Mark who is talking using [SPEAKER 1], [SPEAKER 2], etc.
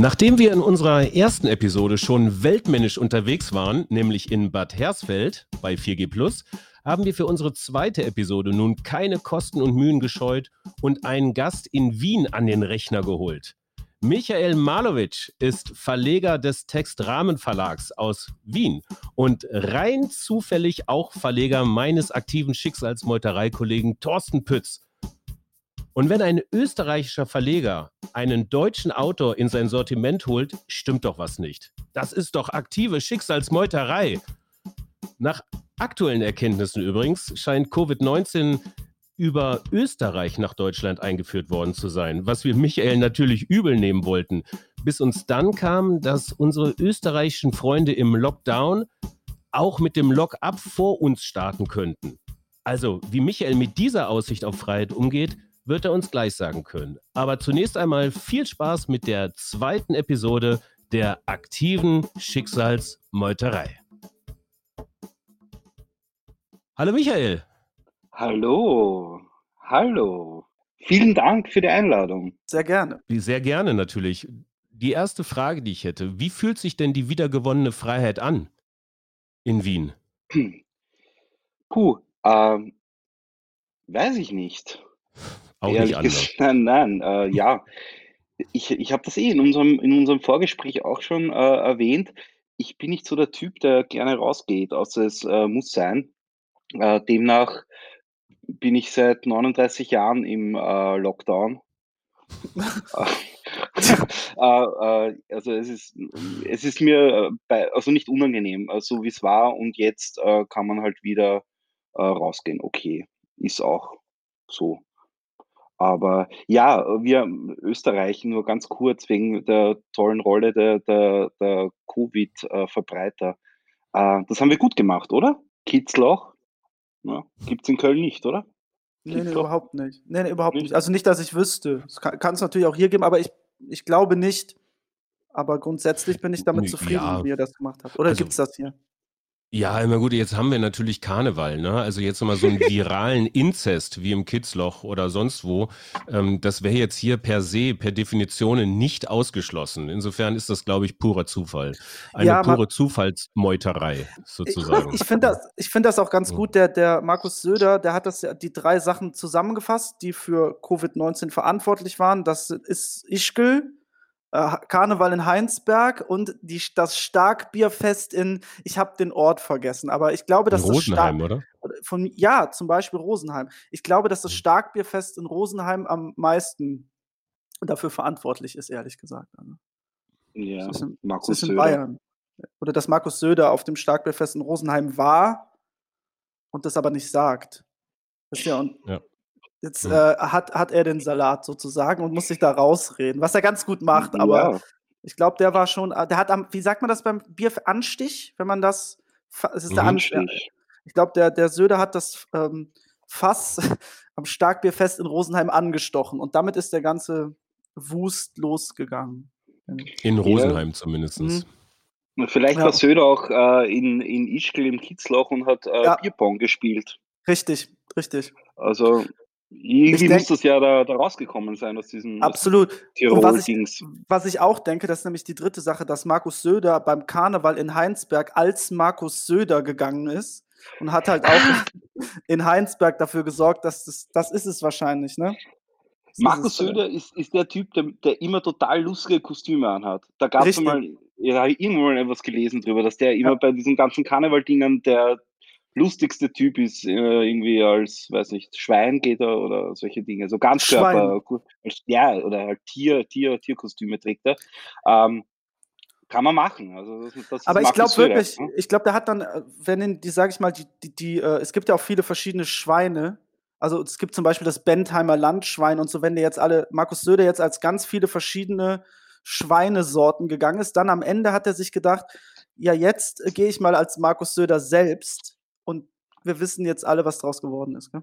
[SPEAKER 1] Nachdem wir in unserer ersten Episode schon weltmännisch unterwegs waren, nämlich in Bad Hersfeld bei 4G Plus, haben wir für unsere zweite Episode nun keine Kosten und Mühen gescheut und einen Gast in Wien an den Rechner geholt. Michael Malovic ist Verleger des Textrahmen-Verlags aus Wien und rein zufällig auch Verleger meines aktiven Schicksalsmeuterei-Kollegen Thorsten Pütz. Und wenn ein österreichischer Verleger einen deutschen Autor in sein Sortiment holt, stimmt doch was nicht. Das ist doch aktive Schicksalsmeuterei. Nach aktuellen Erkenntnissen übrigens scheint Covid-19 über Österreich nach Deutschland eingeführt worden zu sein, was wir Michael natürlich übel nehmen wollten, bis uns dann kam, dass unsere österreichischen Freunde im Lockdown auch mit dem Lock-up vor uns starten könnten. Also, wie Michael mit dieser Aussicht auf Freiheit umgeht, wird er uns gleich sagen können. Aber zunächst einmal viel Spaß mit der zweiten Episode der aktiven Schicksalsmeuterei. Hallo Michael.
[SPEAKER 2] Hallo. Hallo. Vielen Dank für die Einladung.
[SPEAKER 3] Sehr gerne.
[SPEAKER 1] Sehr gerne natürlich. Die erste Frage, die ich hätte, wie fühlt sich denn die wiedergewonnene Freiheit an in Wien?
[SPEAKER 2] Puh, ähm, weiß ich nicht.
[SPEAKER 1] Auch nicht
[SPEAKER 2] anders. Nein, nein, äh, ja. Ich, ich habe das eh in unserem, in unserem Vorgespräch auch schon äh, erwähnt. Ich bin nicht so der Typ, der gerne rausgeht, außer es äh, muss sein. Äh, demnach bin ich seit 39 Jahren im äh, Lockdown. äh, also es ist, es ist mir bei, also nicht unangenehm, so wie es war und jetzt kann man halt wieder rausgehen. Okay, ist auch so. Aber ja, wir Österreich nur ganz kurz wegen der tollen Rolle der, der, der Covid-Verbreiter. Äh, das haben wir gut gemacht, oder? Kitzloch? Ja, Gibt es in Köln nicht, oder?
[SPEAKER 3] Nee, nee, überhaupt nicht. Nee, nee, überhaupt nicht? nicht. Also nicht, dass ich wüsste. Es kann es natürlich auch hier geben, aber ich, ich glaube nicht. Aber grundsätzlich bin ich damit zufrieden, ja. wie ihr das gemacht habt. Oder also, gibt es das hier?
[SPEAKER 1] Ja, immer gut, jetzt haben wir natürlich Karneval, ne? Also jetzt nochmal so einen viralen Inzest wie im Kitzloch oder sonst wo. Ähm, das wäre jetzt hier per se, per Definition nicht ausgeschlossen. Insofern ist das, glaube ich, purer Zufall. Eine ja, pure Zufallsmeuterei, sozusagen.
[SPEAKER 3] Ich, finde das, ich find das auch ganz gut. Der, der Markus Söder, der hat das die drei Sachen zusammengefasst, die für Covid-19 verantwortlich waren. Das ist Ischgl, Karneval in Heinsberg und die, das Starkbierfest in, ich habe den Ort vergessen, aber ich glaube, dass
[SPEAKER 1] in Rosenheim,
[SPEAKER 3] das
[SPEAKER 1] oder?
[SPEAKER 3] Von, ja, zum Beispiel Rosenheim. Ich glaube, dass das hm. Starkbierfest in Rosenheim am meisten dafür verantwortlich ist, ehrlich gesagt.
[SPEAKER 2] Ja,
[SPEAKER 3] das ist in, Markus das ist in Bayern. Oder dass Markus Söder auf dem Starkbierfest in Rosenheim war und das aber nicht sagt. Das ist ja, und ja. Jetzt mhm. äh, hat, hat er den Salat sozusagen und muss sich da rausreden, was er ganz gut macht, aber ja. ich glaube, der war schon, der hat am, wie sagt man das beim Bier, Anstich, wenn man das, es ist der mhm. Anstich. Ich glaube, der, der Söder hat das ähm, Fass am Starkbierfest in Rosenheim angestochen und damit ist der ganze Wust losgegangen.
[SPEAKER 1] In Rosenheim ja. zumindest. Mhm.
[SPEAKER 2] Vielleicht ja. war Söder auch äh, in, in Ischgl im Kitzloch und hat äh, ja. Bierpong gespielt.
[SPEAKER 3] Richtig, richtig.
[SPEAKER 2] Also irgendwie muss das ja da, da, rausgekommen sein aus diesem
[SPEAKER 3] Absolut. Tirol was ich, was ich auch denke, das ist nämlich die dritte Sache, dass Markus Söder beim Karneval in Heinsberg als Markus Söder gegangen ist und hat halt auch in Heinsberg dafür gesorgt, dass das, das ist es wahrscheinlich, ne?
[SPEAKER 2] Das Markus ist Söder ist, ist der Typ, der, der immer total lustige Kostüme anhat. Da gab es mal, ich habe irgendwo mal etwas gelesen drüber, dass der immer ja. bei diesen ganzen Karnevaldingern der, lustigste Typ ist, äh, irgendwie als, weiß nicht, Schwein geht er oder solche Dinge. So ganz Körper, ja, oder halt Tier, Tier, Tierkostüme trägt er. Ähm, kann man machen. Also das,
[SPEAKER 3] das Aber ich glaube wirklich, ne? ich glaube, der hat dann, äh, wenn die, sage ich mal, die, die, die äh, es gibt ja auch viele verschiedene Schweine. Also es gibt zum Beispiel das Bentheimer Landschwein und so, wenn der jetzt alle, Markus Söder jetzt als ganz viele verschiedene Schweinesorten gegangen ist, dann am Ende hat er sich gedacht, ja, jetzt äh, gehe ich mal als Markus Söder selbst und wir wissen jetzt alle, was draus geworden ist. Gell?